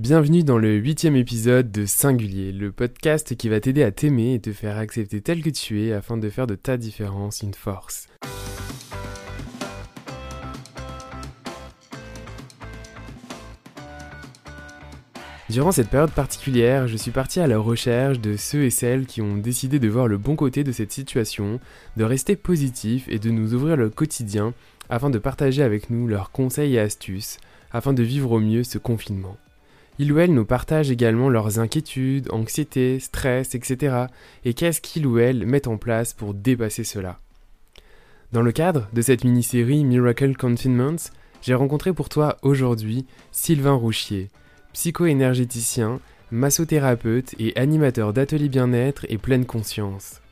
Bienvenue dans le huitième épisode de Singulier, le podcast qui va t'aider à t'aimer et te faire accepter tel que tu es afin de faire de ta différence une force. Durant cette période particulière, je suis parti à la recherche de ceux et celles qui ont décidé de voir le bon côté de cette situation, de rester positif et de nous ouvrir le quotidien afin de partager avec nous leurs conseils et astuces afin de vivre au mieux ce confinement. Ils ou elles nous partagent également leurs inquiétudes, anxiétés, stress, etc. et qu'est-ce qu'ils ou elles mettent en place pour dépasser cela? Dans le cadre de cette mini-série Miracle Confinement, j'ai rencontré pour toi aujourd'hui Sylvain Rouchier, psycho-énergéticien, massothérapeute et animateur d'ateliers bien-être et pleine conscience.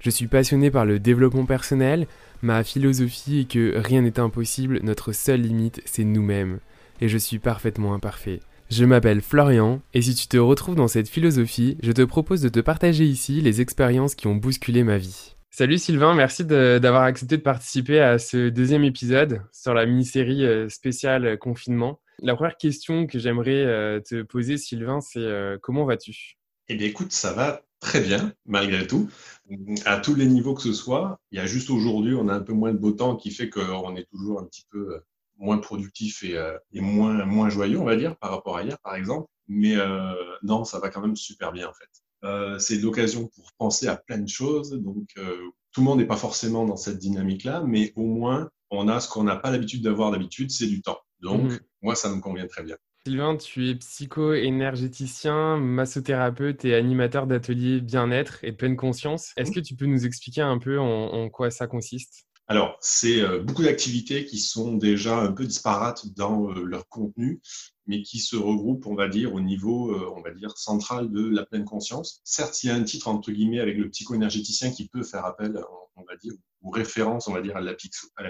Je suis passionné par le développement personnel, ma philosophie est que rien n'est impossible, notre seule limite c'est nous-mêmes, et je suis parfaitement imparfait. Je m'appelle Florian, et si tu te retrouves dans cette philosophie, je te propose de te partager ici les expériences qui ont bousculé ma vie. Salut Sylvain, merci d'avoir accepté de participer à ce deuxième épisode sur la mini-série euh, spéciale confinement. La première question que j'aimerais euh, te poser, Sylvain, c'est euh, comment vas-tu? Eh bien, écoute, ça va très bien, malgré tout, à tous les niveaux que ce soit. Il y a juste aujourd'hui, on a un peu moins de beau temps qui fait qu'on est toujours un petit peu moins productif et, euh, et, moins, moins joyeux, on va dire, par rapport à hier, par exemple. Mais euh, non, ça va quand même super bien, en fait. Euh, c'est l'occasion pour penser à plein de choses. Donc, tout le monde n'est pas forcément dans cette dynamique-là, mais au moins, on a ce qu'on n'a pas l'habitude d'avoir d'habitude, c'est du temps. Donc, mmh. moi, ça me convient très bien. Sylvain, tu es psycho-énergéticien, massothérapeute et animateur d'ateliers bien-être et pleine conscience. Est-ce que tu peux nous expliquer un peu en, en quoi ça consiste? Alors, c'est euh, beaucoup d'activités qui sont déjà un peu disparates dans euh, leur contenu, mais qui se regroupent, on va dire, au niveau, euh, on va dire, central de la pleine conscience. Certes, il y a un titre, entre guillemets, avec le psycho-énergéticien qui peut faire appel, on va dire, ou référence, on va dire, à la,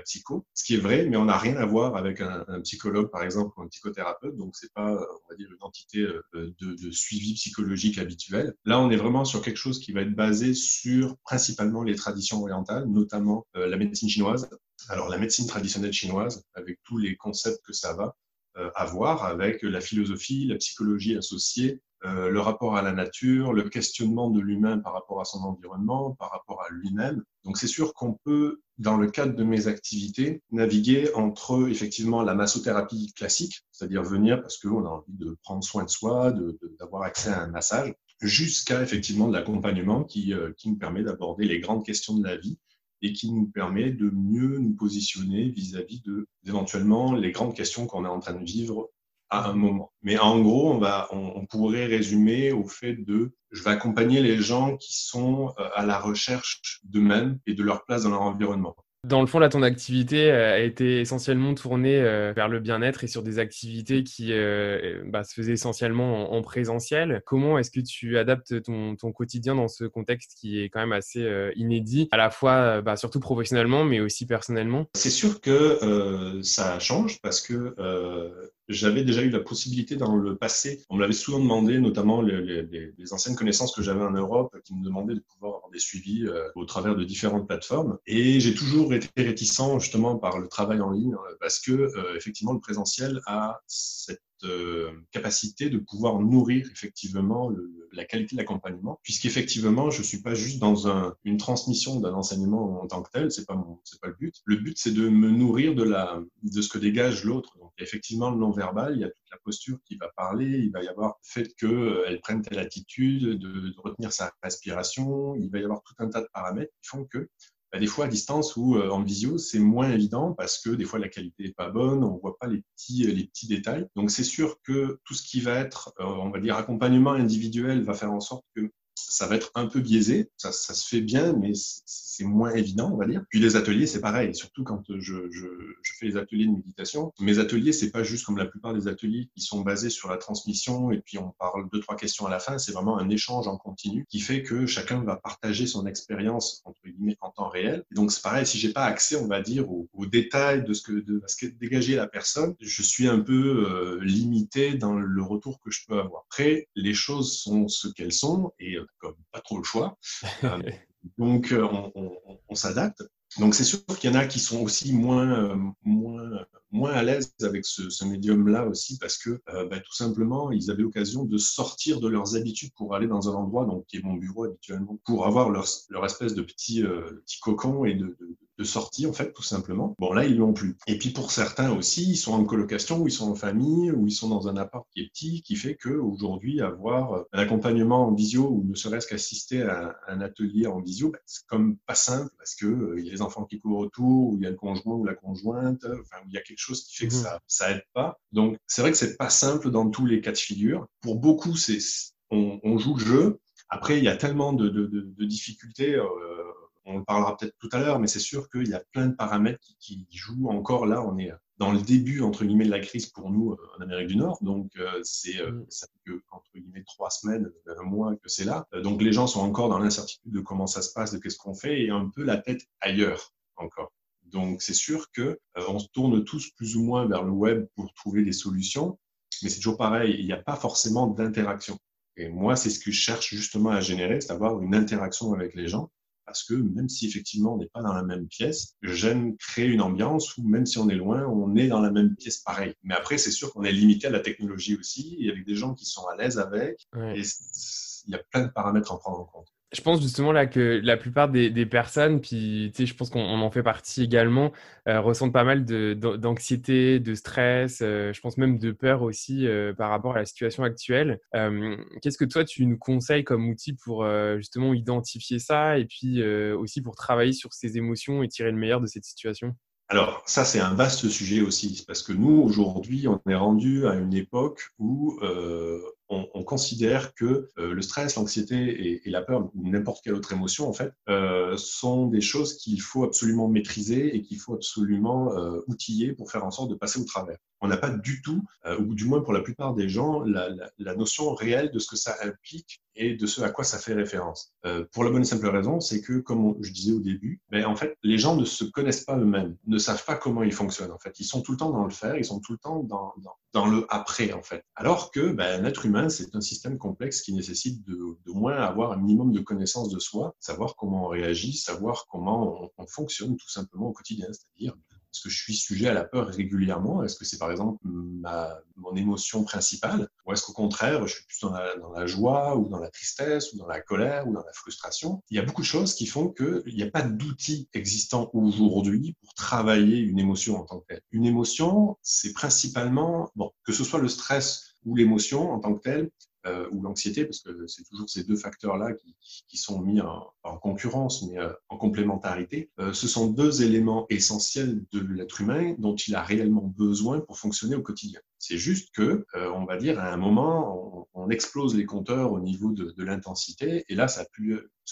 psycho, ce qui est vrai, mais on n'a rien à voir avec un, psychologue, par exemple, ou un psychothérapeute, donc c'est pas, on va dire, une entité euh, de, de, suivi psychologique habituel. Là, on est vraiment sur quelque chose qui va être basé sur principalement les traditions orientales, notamment euh, la médecine chinoise. Alors, la médecine traditionnelle chinoise, avec tous les concepts que ça va euh, avoir, avec la philosophie, la psychologie associée, euh, le rapport à la nature, le questionnement de l'humain par rapport à son environnement, par rapport à lui-même. Donc c'est sûr qu'on peut, dans le cadre de mes activités, naviguer entre effectivement la massothérapie classique, c'est-à-dire venir parce qu'on a envie de prendre soin de soi, d'avoir accès à un massage, jusqu'à effectivement de l'accompagnement qui, euh, qui nous permet d'aborder les grandes questions de la vie et qui nous permet de mieux nous positionner vis-à-vis de éventuellement les grandes questions qu'on est en train de vivre à un moment. Mais en gros, on, va, on, pourrait résumer au fait de je vais accompagner les gens qui sont euh, à la recherche d'eux-mêmes et de leur place dans leur environnement. Dans le fond, là, ton activité euh, a été essentiellement tournée euh, vers le bien-être et sur des activités qui bah, se faisaient essentiellement en, présentiel. Comment est-ce que tu adaptes ton, ton, quotidien dans ce contexte qui est quand même assez inédit, à la fois, bah, surtout professionnellement, mais aussi personnellement? C'est sûr que ça change parce que j'avais déjà eu la possibilité dans le passé, on me l'avait souvent demandé, notamment les, les, les anciennes connaissances que j'avais en Europe, qui me demandaient de pouvoir avoir des suivis euh, au travers de différentes plateformes. Et j'ai toujours été réticent justement par le travail en ligne, parce que euh, effectivement le présentiel a cette euh, capacité de pouvoir nourrir effectivement la qualité de l'accompagnement, puisqu'effectivement, je suis pas juste dans un, une transmission d'un enseignement en tant que tel, c'est pas pas le but. Le but, c'est de me nourrir de la, de ce que dégage l'autre. Donc, effectivement, le non-verbal, il y a toute la posture qui va parler, il va y avoir le fait qu'elle euh, prenne telle attitude, de, de retenir sa respiration, il va y avoir tout un tas de paramètres qui font que bah, des fois à distance ou euh, en visio, c'est moins évident parce que des fois la qualité est pas bonne, on voit pas les petits les petits détails. Donc c'est sûr que tout ce qui va être, euh, on va dire accompagnement individuel, va faire en sorte que ça va être un peu biaisé. Ça, ça se fait bien, mais c'est moins évident, on va dire. Puis les ateliers, c'est pareil. Surtout quand je, je, je, fais les ateliers de méditation. Mes ateliers, c'est pas juste comme la plupart des ateliers qui sont basés sur la transmission et puis on parle deux, trois questions à la fin. C'est vraiment un échange en continu qui fait que chacun va partager son expérience, entre guillemets, en temps réel. Donc, c'est pareil. Si j'ai pas accès, on va dire, aux, détails de ce que, de ce que dégager la personne, je suis un peu euh, limité dans le retour que je peux avoir. Après, les choses sont ce qu'elles sont et euh, comme pas trop le choix. Euh, donc, euh, on, on, on s'adapte. Donc, c'est sûr qu'il y en a qui sont aussi moins, euh, moins moins à l'aise avec ce, ce médium-là aussi parce que euh, bah, tout simplement, ils avaient l'occasion de sortir de leurs habitudes pour aller dans un endroit donc, qui est mon bureau habituellement, pour avoir leur, leur espèce de petit, euh, petit cocon et de, de, de sortie, en fait, tout simplement. Bon, là, ils l'ont plus. Et puis, pour certains aussi, ils sont en colocation, ou ils sont en famille, ou ils sont dans un appart qui est petit, qui fait que aujourd'hui avoir un accompagnement en visio, ou ne serait-ce qu'assister à un atelier en visio, bah, c'est comme pas simple, parce que euh, il y a les enfants qui courent autour, ou il y a le conjoint ou la conjointe, enfin, il y a quelque chose qui fait que mmh. ça, ça aide pas. Donc, c'est vrai que c'est pas simple dans tous les cas de figure. Pour beaucoup, c'est, on, on joue le jeu. Après, il y a tellement de, de, de, de difficultés. Euh, on le parlera peut-être tout à l'heure, mais c'est sûr qu'il y a plein de paramètres qui, qui, jouent encore là. On est dans le début, entre guillemets, de la crise pour nous euh, en Amérique du Nord. Donc, euh, c'est, euh, mm. ça fait que, entre guillemets, trois semaines, un mois que c'est là. Donc, les gens sont encore dans l'incertitude de comment ça se passe, de qu'est-ce qu'on fait et un peu la tête ailleurs encore. Donc, c'est sûr que on se tourne tous plus ou moins vers le web pour trouver des solutions, mais c'est toujours pareil. Il n'y a pas forcément d'interaction. Et moi, c'est ce que je cherche justement à générer, c'est d'avoir une interaction avec les gens parce que même si effectivement on n'est pas dans la même pièce, j'aime créer une ambiance où même si on est loin, on est dans la même pièce pareil. Mais après, c'est sûr qu'on est limité à la technologie aussi, et avec des gens qui sont à l'aise avec, et il y a plein de paramètres à prendre en compte je pense justement là que la plupart des, personnes, puis je pense qu'on en fait partie également, euh, ressentent pas mal d'anxiété, de, stress, euh, je pense même de peur aussi euh, par rapport à la situation actuelle. Qu'est-ce que toi tu nous conseilles comme outil pour justement identifier ça et puis aussi pour travailler sur ces émotions et tirer le meilleur de cette situation? Alors, ça, c'est un vaste sujet aussi, parce que nous, aujourd'hui, on est rendu à une époque où euh, on, on, considère que euh, le stress, l'anxiété et, la peur, ou n'importe quelle autre émotion, en fait, euh, sont des choses qu'il faut absolument maîtriser et qu'il faut absolument euh, outiller pour faire en sorte de passer au travers. On n'a pas du tout, ou du moins pour la plupart des gens, la, notion réelle de ce que ça implique et de ce à quoi ça fait référence. Pour la bonne et simple raison, c'est que, comme je disais au début, ben, en fait, les gens ne se connaissent pas eux-mêmes, ne savent pas comment ils fonctionnent. En fait, ils sont tout le temps dans le faire, ils sont tout le temps dans, dans, dans le après, en fait. Alors que ben, un être humain c'est un système complexe qui nécessite de, de, moins avoir un minimum de connaissances de soi, savoir comment on réagit, savoir comment on, on fonctionne tout simplement au quotidien, c'est-à-dire est-ce que je suis sujet à la peur régulièrement? Est-ce que c'est par exemple mon émotion principale? Ou est-ce qu'au contraire, je suis plus dans la, joie ou dans la tristesse ou dans la colère ou dans la frustration? Il y a beaucoup de choses qui font qu'il n'y a pas d'outils existants aujourd'hui pour travailler une émotion en tant que telle. Une émotion, c'est principalement, bon, que ce soit le stress ou l'émotion en tant que telle, euh, ou l'anxiété, parce que c'est toujours ces deux facteurs-là qui, sont mis en, en concurrence, mais euh, en complémentarité. Euh, ce sont deux éléments essentiels de l'être humain dont il a réellement besoin pour fonctionner au quotidien. C'est juste que, euh, on va dire, à un moment, on, explose les compteurs au niveau de, l'intensité, et là, ça n'a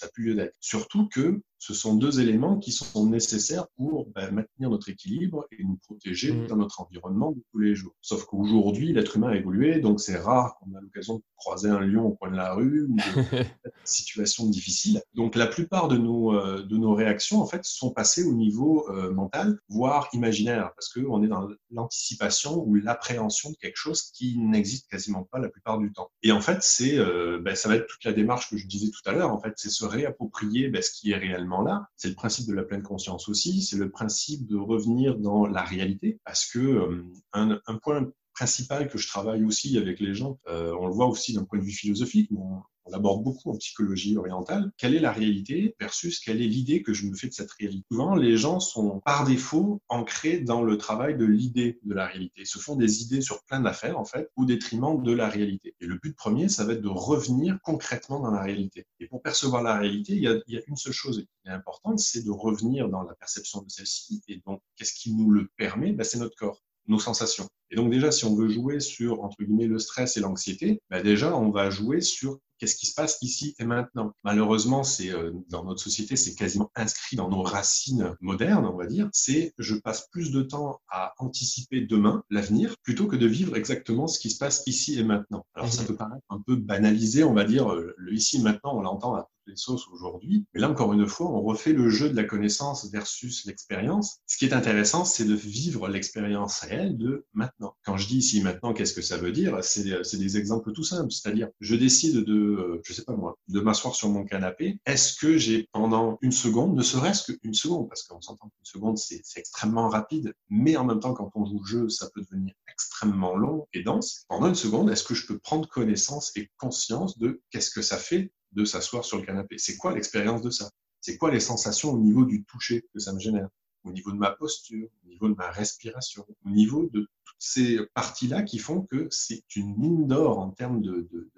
plus, lieu d'être. Surtout que ce sont deux éléments qui sont nécessaires pour ben, maintenir notre équilibre et nous protéger mmh. dans notre environnement de tous les jours. Sauf qu'aujourd'hui, l'être humain a évolué, donc c'est rare qu'on a l'occasion de croiser un lion au coin de la rue ou de situation difficile. Donc la plupart de nos, euh, de nos réactions, en fait, sont passées au niveau euh, mental, voire imaginaire, parce qu'on est dans l'anticipation ou l'appréhension de quelque chose qui n'existe quasiment pas la plupart du temps. Et en fait, c'est, euh, ben, ça va être toute la démarche que je disais tout à l'heure, en fait, c'est se réapproprier ben, ce qui est réellement là. C'est le principe de la pleine conscience aussi, c'est le principe de revenir dans la réalité, parce que euh, un, un point principal que je travaille aussi avec les gens, euh, on le voit aussi d'un point de vue philosophique, on, on aborde beaucoup en psychologie orientale, quelle est la réalité versus quelle est l'idée que je me fais de cette réalité? Souvent, les gens sont par défaut ancrés dans le travail de l'idée de la réalité, se font des idées sur plein d'affaires, en fait, au détriment de la réalité. Et le but premier, ça va être de revenir concrètement dans la réalité. Et pour percevoir la réalité, il y a, il y a une seule chose qui est importante, c'est de revenir dans la perception de celle-ci. Et donc, qu'est-ce qui nous le permet? Ben, C'est notre corps nos sensations. Et donc déjà, si on veut jouer sur, entre guillemets, le stress et l'anxiété, bah déjà, on va jouer sur qu'est-ce qui se passe ici et maintenant. Malheureusement, c'est euh, dans notre société, c'est quasiment inscrit dans nos racines modernes, on va dire. C'est je passe plus de temps à anticiper demain, l'avenir, plutôt que de vivre exactement ce qui se passe ici et maintenant. Alors ça mhm. peut paraître un peu banalisé, on va dire, euh, le ici et maintenant, on l'entend à les sauces aujourd'hui. Mais là, encore une fois, on refait le jeu de la connaissance versus l'expérience. Ce qui est intéressant, c'est de vivre l'expérience réelle de maintenant. Quand je dis ici maintenant, qu'est-ce que ça veut dire? C'est des exemples tout simples. C'est-à-dire, je décide de, je sais pas moi, de m'asseoir sur mon canapé. Est-ce que j'ai pendant une seconde, ne serait-ce qu'une seconde, parce qu'on s'entend qu'une seconde, c'est extrêmement rapide, mais en même temps, quand on joue le jeu, ça peut devenir extrêmement long et dense. Pendant une seconde, est-ce que je peux prendre connaissance et conscience de qu'est-ce que ça fait de s'asseoir sur le canapé C'est quoi l'expérience de ça? C'est quoi les sensations au niveau du toucher que ça me génère? Au niveau de ma posture, au niveau de ma respiration, au niveau de toutes ces parties-là qui font que c'est une mine d'or en termes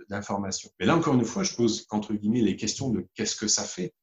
d'information. Mais là, encore une fois, je pose, entre guillemets, les questions de qu'est-ce que ça fait.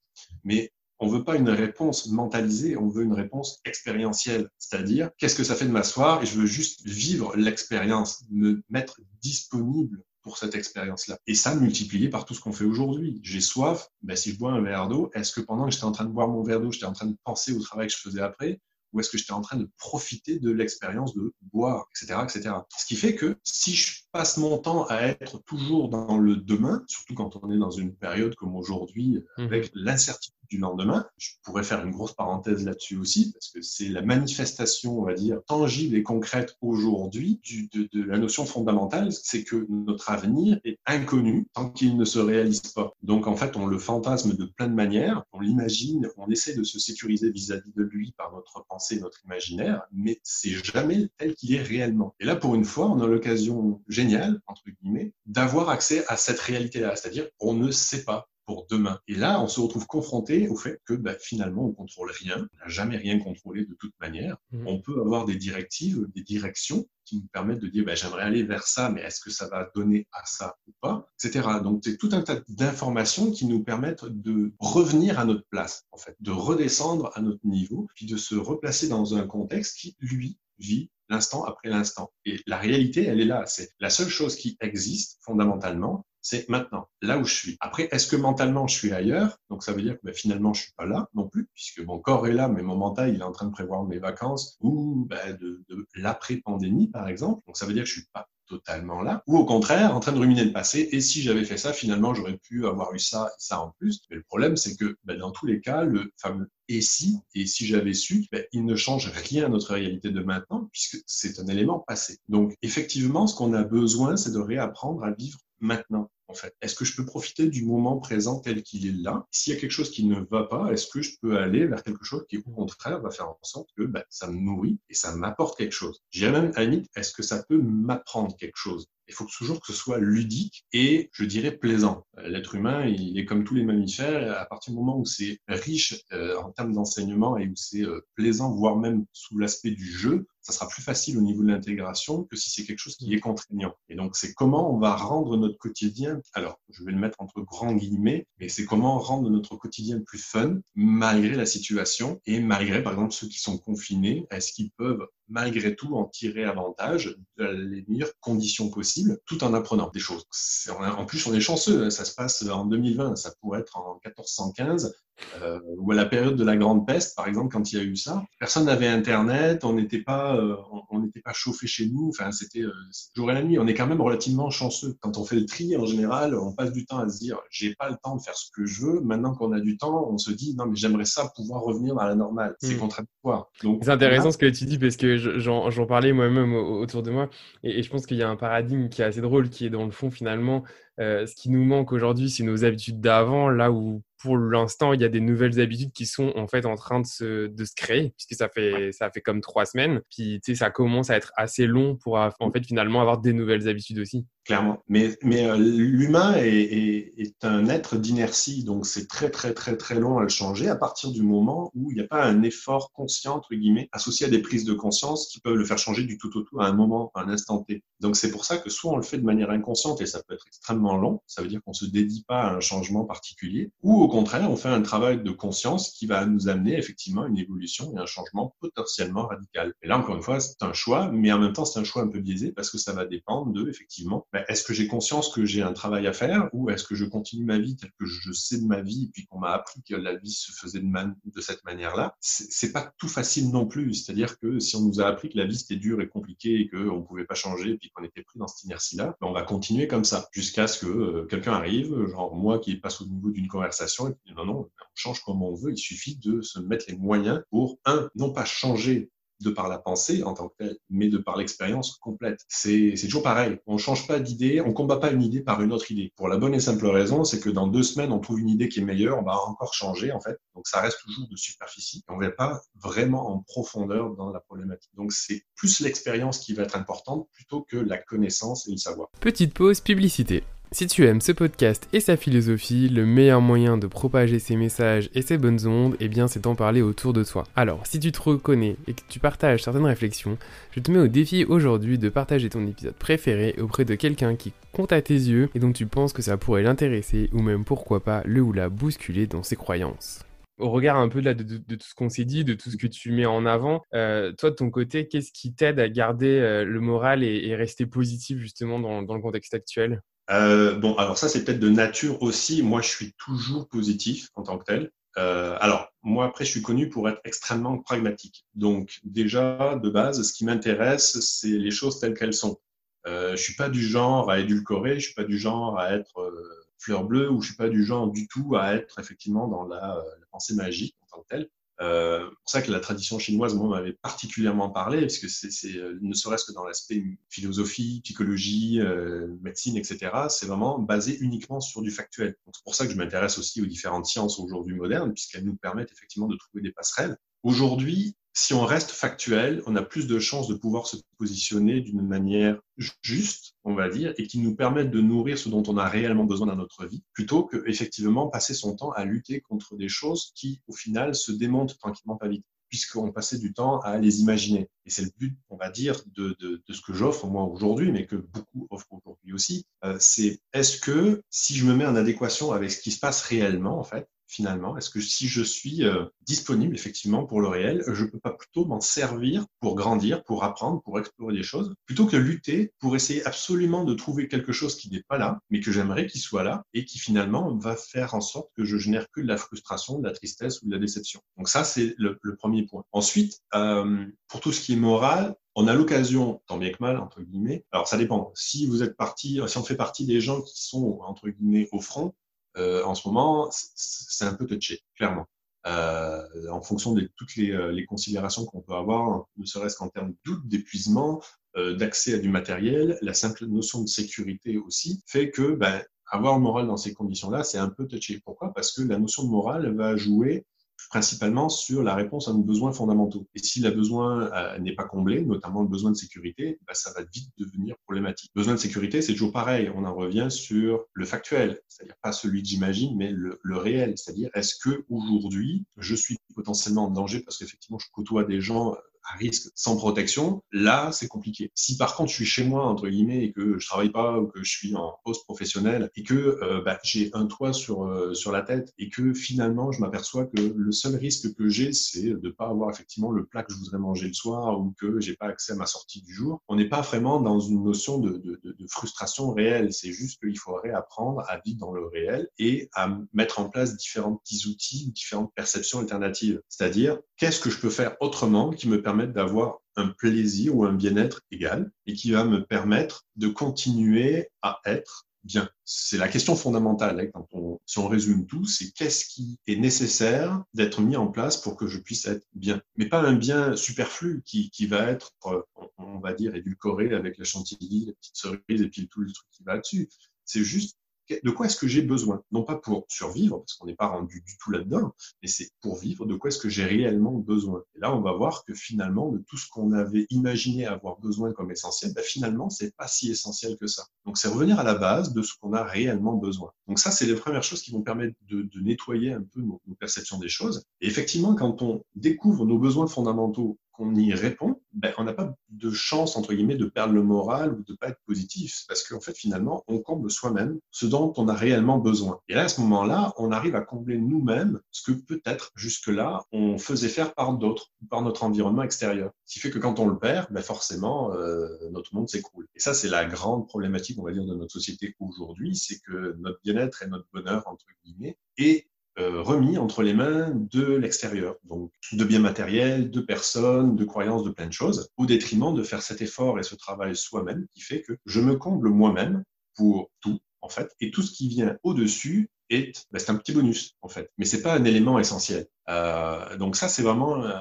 Mais on veut pas une réponse mentalisée, on veut une réponse expérientielle. C'est-à-dire, qu'est-ce que ça fait de m'asseoir et je veux juste vivre l'expérience, me mettre disponible pour cette expérience-là. Et ça, multiplié par tout ce qu'on fait aujourd'hui. J'ai soif, ben, si je bois un verre d'eau, est-ce que pendant que j'étais en train de boire mon verre d'eau, j'étais en train de penser au travail que je faisais après ou est-ce que j'étais en train de profiter de l'expérience de boire, etc., etc. Ce qui fait que si je passe mon temps à être toujours dans le demain, surtout quand on est dans une période comme aujourd'hui, mmh. avec l'incertitude du lendemain. Je pourrais faire une grosse parenthèse là-dessus aussi, parce que c'est la manifestation, on va dire, tangible et concrète aujourd'hui de, la notion fondamentale, c'est que notre avenir est inconnu tant qu'il ne se réalise pas. Donc en fait, on le fantasme de plein de manières, on l'imagine, on essaie de se sécuriser vis-à-vis de lui par notre pensée, notre imaginaire, mais c'est jamais tel qu'il est réellement. Et là, pour une fois, on a l'occasion géniale, entre guillemets, d'avoir accès à cette réalité-là, c'est-à-dire on ne sait pas pour demain. Et là, on se retrouve confronté au fait que bah, finalement, on contrôle rien, on n'a jamais rien contrôlé de toute manière. Mmh. On peut avoir des directives, des directions qui nous permettent de dire bah, j'aimerais aller vers ça, mais est-ce que ça va donner à ça ou pas, etc. Donc c'est tout un tas d'informations qui nous permettent de revenir à notre place, en fait, de redescendre à notre niveau, puis de se replacer dans un contexte qui, lui, vit l'instant après l'instant. Et la réalité, elle est là. C'est la seule chose qui existe fondamentalement, c'est maintenant, là où je suis. Après, est-ce que mentalement je suis ailleurs? Donc ça veut dire que ben, finalement je suis pas là non plus, puisque mon corps est là, mais mon mental il est en train de prévoir mes vacances ou ben, de, de l'après-pandémie par exemple. Donc ça veut dire que je suis pas totalement là, ou au contraire en train de ruminer le passé. Et si j'avais fait ça, finalement j'aurais pu avoir eu ça ça en plus. Mais le problème c'est que ben, dans tous les cas, le fameux et si, et si j'avais su, ben, il ne change rien à notre réalité de maintenant, puisque c'est un élément passé. Donc, effectivement, ce qu'on a besoin, c'est de réapprendre à vivre maintenant en fait Est-ce que je peux profiter du moment présent tel qu'il est là? S'il y a quelque chose qui ne va pas, est-ce que je peux aller vers quelque chose qui, au contraire, va faire en sorte que ben, ça me nourrit et ça m'apporte quelque chose? J'ai même, à la est-ce que ça peut m'apprendre quelque chose? Il faut toujours que ce soit ludique et, je dirais, plaisant. Euh, l'être humain, il est comme tous les mammifères. À partir du moment où c'est riche euh, en termes d'enseignement et où c'est euh, plaisant, voire même sous l'aspect du jeu, ça sera plus facile au niveau de l'intégration que si c'est quelque chose qui est contraignant. Et donc, c'est comment on va rendre notre quotidien, alors je vais le mettre entre grands guillemets, mais c'est comment rendre notre quotidien plus fun malgré la situation et malgré, par exemple, ceux qui sont confinés, est-ce qu'ils peuvent malgré tout en tirer avantage de les meilleures conditions possibles tout en apprenant des choses. En plus, on est chanceux, hein, ça se passe en 2020, ça pourrait être en 1415, euh, ou à la période de la Grande Peste, par exemple, quand il y a eu ça, personne n'avait Internet, on n'était pas, euh, on n'était pas chauffé chez nous. Enfin, c'était euh, jour et la nuit. On est quand même relativement chanceux. Quand on fait le tri, en général, on passe du temps à se dire, j'ai pas le temps de faire ce que je veux. Maintenant qu'on a du temps, on se dit, non, mais j'aimerais ça pouvoir revenir dans la normale. C'est hmm. contradictoire. C'est intéressant ce que tu dis parce que j'en parlais moi-même autour de moi, et, et je pense qu'il y a un paradigme qui est assez drôle, qui est dans le fond finalement ce qui nous manque aujourd'hui, c'est nos habitudes d'avant, là où pour l'instant, il y a des nouvelles habitudes qui sont en fait en train de se, de se créer, puisque ça fait, ça fait comme trois semaines. Puis, tu sais, ça commence à être assez long pour en fait finalement avoir des nouvelles habitudes aussi. Clairement. Mais, mais euh, l'humain est, est, est, un être d'inertie, donc c'est très, très, très, très long à le changer à partir du moment où il n'y a pas un effort conscient, entre guillemets, associé à des prises de conscience qui peuvent le faire changer du tout au tout à un moment, à un instant T. Donc c'est pour ça que soit on le fait de manière inconsciente et ça peut être extrêmement long, ça veut dire qu'on se dédie pas à un changement particulier, ou au contraire, on fait un travail de conscience qui va nous amener effectivement une évolution et un changement potentiellement radical. Et là, encore une fois, c'est un choix, mais en même temps, c'est un choix un peu biaisé parce que ça va dépendre de, effectivement, ben, est-ce que j'ai conscience que j'ai un travail à faire ou est-ce que je continue ma vie telle que je sais de ma vie et puis qu'on m'a appris que la vie se faisait de, cette manière-là? C'est pas tout facile non plus. C'est-à-dire que si on nous a appris que la vie c'était dur et compliqué et qu'on ne pouvait pas changer et puis qu'on était pris dans cette inertie-là, ben, on va continuer comme ça jusqu'à ce que euh, quelqu'un arrive, genre moi qui passe au niveau d'une conversation et puis non, non, on change comme on veut. Il suffit de se mettre les moyens pour, un, non pas changer de par la pensée en tant que telle, mais de par l'expérience complète. C'est toujours pareil. On change pas d'idée, on combat pas une idée par une autre idée. Pour la bonne et simple raison, c'est que dans deux semaines, on trouve une idée qui est meilleure, on va encore changer en fait. Donc ça reste toujours de superficie. On va pas vraiment en profondeur dans la problématique. Donc c'est plus l'expérience qui va être importante plutôt que la connaissance et le savoir. Petite pause publicité. Si tu aimes ce podcast et sa philosophie, le meilleur moyen de propager ses messages et ses bonnes ondes, eh bien c'est d'en parler autour de toi. Alors, si tu te reconnais et que tu partages certaines réflexions, je te mets au défi aujourd'hui de partager ton épisode préféré auprès de quelqu'un qui compte à tes yeux et dont tu penses que ça pourrait l'intéresser ou même pourquoi pas le ou la bousculer dans ses croyances au regard un peu de, tout ce qu'on s'est dit, de tout ce que tu mets en avant, euh, toi de ton côté, qu'est-ce qui t'aide à garder euh, le moral et, rester positif justement dans le contexte actuel? Euh, bon, alors ça, c'est peut-être de nature aussi. Moi, je suis toujours positif en tant que tel. Euh, alors, moi, après, je suis connu pour être extrêmement pragmatique. Donc, déjà, de base, ce qui m'intéresse, c'est les choses telles qu'elles sont. Euh, je suis pas du genre à édulcorer, je suis pas du genre à être euh, fleur bleue, ou je suis pas du genre du tout à être effectivement dans la, la pensée magique en tant que telle. Euh, c'est pour ça que la tradition chinoise, moi, m'avait particulièrement parlé, parce que c'est, euh, ne serait-ce que dans l'aspect philosophie, psychologie, euh, médecine, etc., c'est vraiment basé uniquement sur du factuel. c'est pour ça que je m'intéresse aussi aux différentes sciences aujourd'hui modernes, puisqu'elles nous permettent effectivement de trouver des passerelles. Aujourd'hui, si on reste factuel, on a plus de chances de pouvoir se positionner d'une manière juste, on va dire, et qui nous permette de nourrir ce dont on a réellement besoin dans notre vie, plutôt que effectivement passer son temps à lutter contre des choses qui, au final, se démontent tranquillement pas vite puisqu'on passait du temps à les imaginer. Et c'est le but, on va dire, de, de, de ce que j'offre moi aujourd'hui, mais que beaucoup offrent aujourd'hui aussi. Euh, c'est est-ce que si je me mets en adéquation avec ce qui se passe réellement, en fait, finalement Est-ce que si je suis euh, disponible effectivement pour le réel, je peux pas plutôt m'en servir pour grandir, pour apprendre, pour explorer des choses, plutôt que lutter pour essayer absolument de trouver quelque chose qui n'est pas là, mais que j'aimerais qu'il soit là et qui finalement va faire en sorte que je génère que de la frustration, de la tristesse ou de la déception. Donc ça, c'est le, premier point. Ensuite, euh, pour tout ce qui est moral, on a l'occasion, tant bien que mal, entre guillemets. Alors, ça dépend. Si vous êtes parti, si on fait partie des gens qui sont, entre guillemets, au front, euh, en ce moment, c'est un peu touché, clairement. Euh, en fonction de toutes les, euh, les considérations qu'on peut avoir, ne serait-ce qu'en termes doute, d'épuisement, d'accès à du matériel, la simple notion de sécurité aussi, fait que ben, avoir le moral dans ces conditions-là, c'est un peu touché. Pourquoi? Parce que la notion de morale va jouer principalement sur la réponse à nos besoins fondamentaux. Et si le besoin euh, n'est pas comblé, notamment le besoin de sécurité, bah, ça va vite devenir problématique. Besoin de sécurité, c'est toujours pareil. On en revient sur le factuel, c'est-à-dire pas celui que j'imagine, mais le, le réel. C'est-à-dire, est-ce que aujourd'hui, je suis potentiellement en danger parce qu'effectivement, je côtoie des gens risque sans protection, là, c'est compliqué. Si par contre, je suis chez moi, entre guillemets, et que je travaille pas ou que je suis en poste professionnel et que euh, bah, j'ai un toit sur, euh, sur la tête et que finalement, je m'aperçois que le seul risque que j'ai, c'est de pas avoir effectivement le plat que je voudrais manger le soir ou que j'ai pas accès à ma sortie du jour, on n'est pas vraiment dans une notion de, de frustration réelle. C'est juste qu'il faudrait apprendre à vivre dans le réel et à mettre en place différents petits outils, différentes perceptions alternatives. C'est-à-dire, qu'est-ce que je peux faire autrement qui me permet d'avoir un plaisir ou un bien-être égal et qui va me permettre de continuer à être bien. C'est la question fondamentale. Hein, quand on, si on résume tout, c'est qu'est-ce qui est nécessaire d'être mis en place pour que je puisse être bien. Mais pas un bien superflu qui, qui va être, euh, on va dire, édulcoré avec la chantilly, la petite cerise et puis tout le truc qui va dessus. C'est juste de quoi est-ce que j'ai besoin? Non pas pour survivre, parce qu'on n'est pas rendu du tout là-dedans, mais c'est pour vivre, de quoi est-ce que j'ai réellement besoin? Et là, on va voir que finalement, de tout ce qu'on avait imaginé avoir besoin comme essentiel, ben finalement, c'est pas si essentiel que ça. Donc, c'est revenir à la base de ce qu'on a réellement besoin. Donc ça, c'est les premières choses qui vont permettre de, nettoyer un peu nos, nos perceptions des choses. Et effectivement, quand on découvre nos besoins fondamentaux qu'on y répond, ben, on n'a pas de chance, entre guillemets, de perdre le moral ou de pas être positif, parce qu'en fait, finalement, on comble soi-même ce dont on a réellement besoin. Et là, à ce moment-là, on arrive à combler nous-mêmes ce que peut-être jusque-là, on faisait faire par d'autres, par notre environnement extérieur. Ce qui fait que quand on le perd, ben forcément, euh, notre monde s'écroule. Et ça, c'est la grande problématique, on va dire, de notre société aujourd'hui, c'est que notre bien-être et notre bonheur, entre guillemets, est remis entre les mains de l'extérieur, donc de biens matériels, de personnes, de croyances, de plein de choses, au détriment de faire cet effort et ce travail soi-même qui fait que je me comble moi-même pour tout, en fait, et tout ce qui vient au-dessus est, ben, c'est un petit bonus, en fait, mais c'est pas un élément essentiel. Euh, donc ça, c'est vraiment, euh,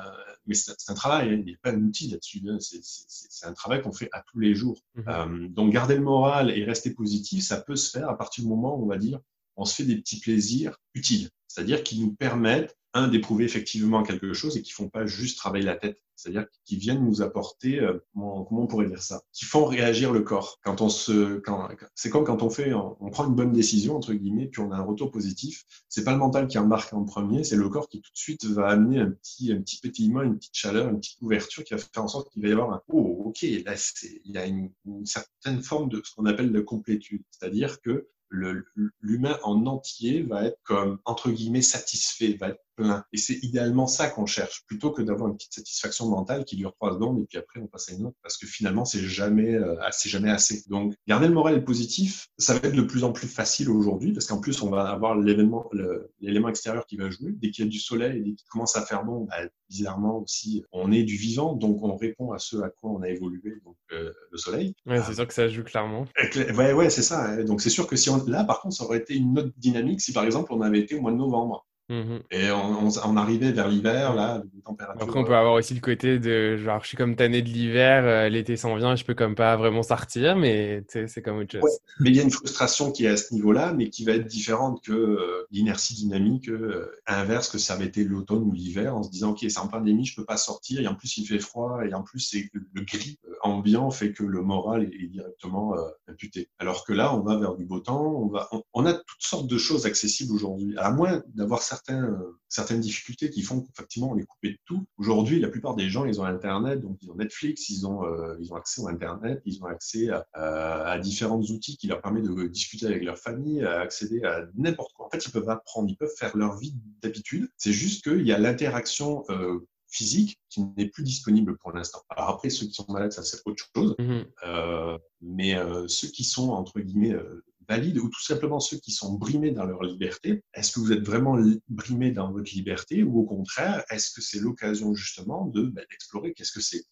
mais c'est un travail, hein, il n'y a pas d'outil là-dessus, hein, c'est un travail qu'on fait à tous les jours. Mmh euh, donc garder le moral et rester positif, ça peut se faire à partir du moment où on va dire, on se fait des petits plaisirs utiles c'est-à-dire qui nous permettent, un, d'éprouver effectivement quelque chose et qui font pas juste travailler la tête, c'est-à-dire qui viennent nous apporter, euh, comment, on pourrait dire ça, qui font réagir le corps. Quand on se, quand, c'est comme quand on fait, on, prend une bonne décision entre guillemets, puis on a un retour positif. C'est pas le mental qui embarque en premier, c'est le corps qui tout de suite va amener un petit, un petit pétillement, une petite chaleur, une petite ouverture qui va faire en sorte qu'il va y avoir un oh ok là c'est, il y a une, une certaine forme de ce qu'on appelle de complétude, c'est-à-dire que l'humain en entier va être comme, entre guillemets, satisfait, va être plein. Et c'est idéalement ça qu'on cherche, plutôt que d'avoir une petite satisfaction mentale qui dure trois secondes et puis après on passe à une autre, parce que finalement c'est jamais, euh, jamais assez. Donc garder le moral positif, ça va être de plus en plus facile aujourd'hui, parce qu'en plus on va avoir l'élément extérieur qui va jouer. Dès qu'il y a du soleil et dès qu'il commence à faire bon, bah, bizarrement aussi, on est du vivant, donc on répond à ce à quoi on a évolué, donc euh, le soleil. Ouais, c'est sûr que ça joue clairement. Ouais, ouais, c'est ça. Hein. Donc c'est sûr que si on, là, par contre, ça aurait été une autre dynamique si par exemple on avait été au mois de novembre. Mmh et on, arrivait vers l'hiver, là, températures. Après, on peut avoir aussi le côté de genre, je suis comme tanné de l'hiver, euh, l'été s'en vient, je peux comme pas vraiment sortir, mais c'est comme autre chose. mais il y a une frustration qui est à ce niveau-là, mais qui va être différente que euh, l'inertie dynamique, euh, inverse que ça avait été l'automne ou l'hiver, en se disant, OK, c'est en pandémie, je peux pas sortir, et en plus il fait froid, et en plus c'est le gris ambiant fait que le moral est, directement imputé. Alors que là, on va vers du beau temps, on, va, on, a toutes sortes de choses accessibles aujourd'hui, à moins d'avoir euh, certaines difficultés qui font qu'effectivement on est coupé de tout. Aujourd'hui, la plupart des gens, ils ont Internet, donc ils ont Netflix, ils ont, euh, ils ont accès au Internet, ils ont accès à, à, différents outils qui leur permettent de discuter avec leur famille, à accéder à n'importe quoi. En fait, ils peuvent apprendre, ils peuvent faire leur vie d'habitude. C'est juste qu'il y a l'interaction euh, physique qui n'est plus disponible pour l'instant. Alors après, ceux qui sont malades, ça c'est autre chose. Mmh euh, mais euh, ceux qui sont, entre guillemets, euh, valides ou tout simplement ceux qui sont brimés dans leur liberté, est-ce que vous êtes vraiment brimés dans votre liberté ou au contraire, est-ce que c'est l'occasion justement de bah, d'explorer qu'est-ce que c'est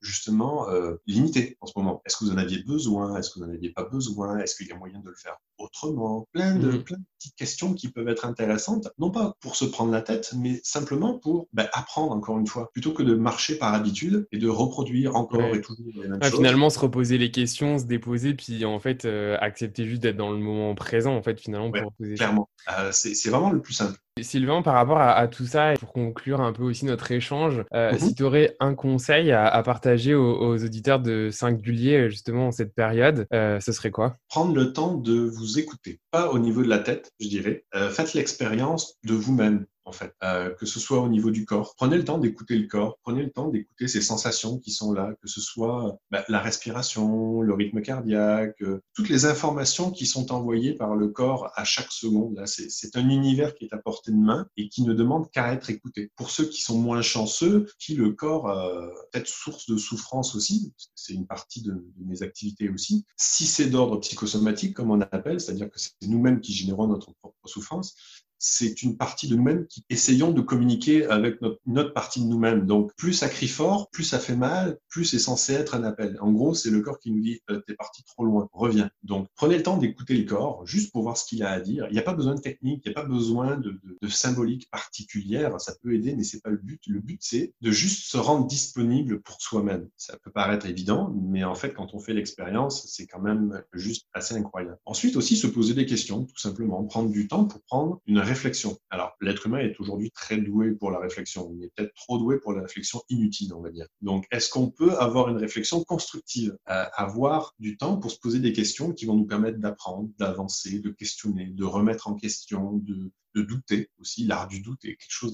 justement euh, limité en ce moment? Est-ce que vous en aviez besoin? Est-ce que vous n'en aviez pas besoin? Est-ce qu'il y a moyen de le faire? Autrement. Plein de, mm. plein de petites questions qui peuvent être intéressantes, non pas pour se prendre la tête, mais simplement pour ben, apprendre encore une fois, plutôt que de marcher par habitude et de reproduire encore et toujours les mêmes ah, Finalement, se reposer les questions, se déposer, puis en fait euh, accepter juste d'être dans le moment présent, en fait, finalement, pour poser Clairement, euh, c'est vraiment le plus simple. Sylvain, par rapport à, tout ça, pour conclure un peu aussi notre échange, euh, mhm. si tu aurais un conseil à, partager aux, auditeurs de Singulier, justement, en cette période, ce serait quoi? Prendre le temps de vous écouter, pas au niveau de la tête, je dirais. Euh, faites l'expérience de vous-même en fait, euh, que ce soit au niveau du corps. Prenez le temps d'écouter le corps, prenez le temps d'écouter ces sensations qui sont là, que ce soit bah, la respiration, le rythme cardiaque, euh, toutes les informations qui sont envoyées par le corps à chaque seconde. Là, c'est un univers qui est à portée de main et qui ne demande qu'à être écouté. Pour ceux qui sont moins chanceux, qui le corps euh, peut-être source de souffrance aussi, c'est une partie de, de, mes activités aussi. Si c'est d'ordre psychosomatique, comme on appelle, c'est-à-dire que c'est nous-mêmes qui générons notre propre souffrance, c'est une partie de nous-mêmes qui essayons de communiquer avec notre, notre partie de nous-mêmes. Donc, plus ça crie fort, plus ça fait mal, plus c'est censé être un appel. En gros, c'est le corps qui nous dit euh, t'es parti trop loin, reviens. Donc, prenez le temps d'écouter le corps, juste pour voir ce qu'il a à dire. Il n'y a pas besoin de technique, il n'y a pas besoin de, de, de, symbolique particulière. Ça peut aider, mais c'est pas le but. Le but, c'est de juste se rendre disponible pour soi-même. Ça peut paraître évident, mais en fait, quand on fait l'expérience, c'est quand même juste assez incroyable. Ensuite, aussi se poser des questions, tout simplement, prendre du temps pour prendre une réflexion. Alors, l'être humain est aujourd'hui très doué pour la réflexion, mais peut-être trop doué pour la réflexion inutile, on va dire. Donc, est-ce qu'on peut avoir une réflexion constructive, euh, avoir du temps pour se poser des questions qui vont nous permettre d'apprendre, d'avancer, de questionner, de remettre en question, de, douter aussi. L'art du doute est quelque chose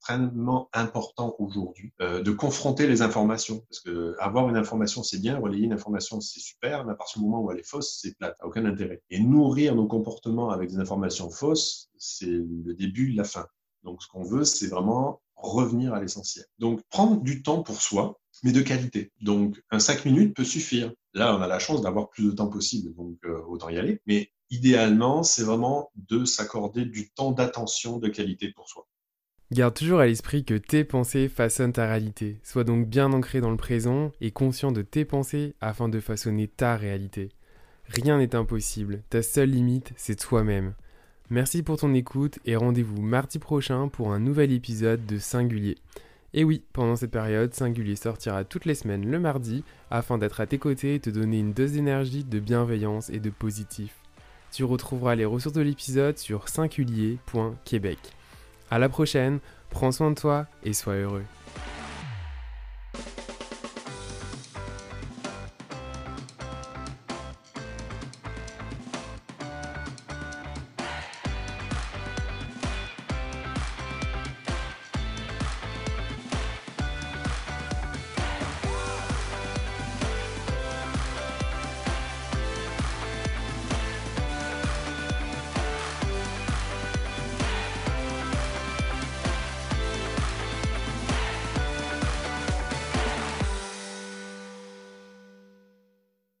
extrêmement important aujourd'hui euh, de confronter les informations. Parce que avoir une information, c'est bien, relayer une information, c'est super, mais à partir du moment où elle est fausse, c'est plate, aucun intérêt. Et nourrir nos comportements avec des informations fausses, c'est le début la fin. Donc, ce qu'on veut, c'est vraiment revenir à l'essentiel. Donc, prendre du temps pour soi, mais de qualité. Donc, un 5 minutes peut suffire. Là, on a la chance d'avoir plus de temps possible, donc euh, autant y aller. Mais idéalement, c'est vraiment de s'accorder du temps d'attention de qualité pour soi. Garde toujours à l'esprit que tes pensées façonnent ta réalité. Sois donc bien ancré dans le présent et conscient de tes pensées afin de façonner ta réalité. Rien n'est impossible, ta seule limite, c'est toi-même. Merci pour ton écoute et rendez-vous mardi prochain pour un nouvel épisode de Singulier. Et oui, pendant cette période, Singulier sortira toutes les semaines le mardi afin d'être à tes côtés et te donner une dose d'énergie, de bienveillance et de positif. Tu retrouveras les ressources de l'épisode sur singulier.québec. À la prochaine, prends soin de toi et sois heureux.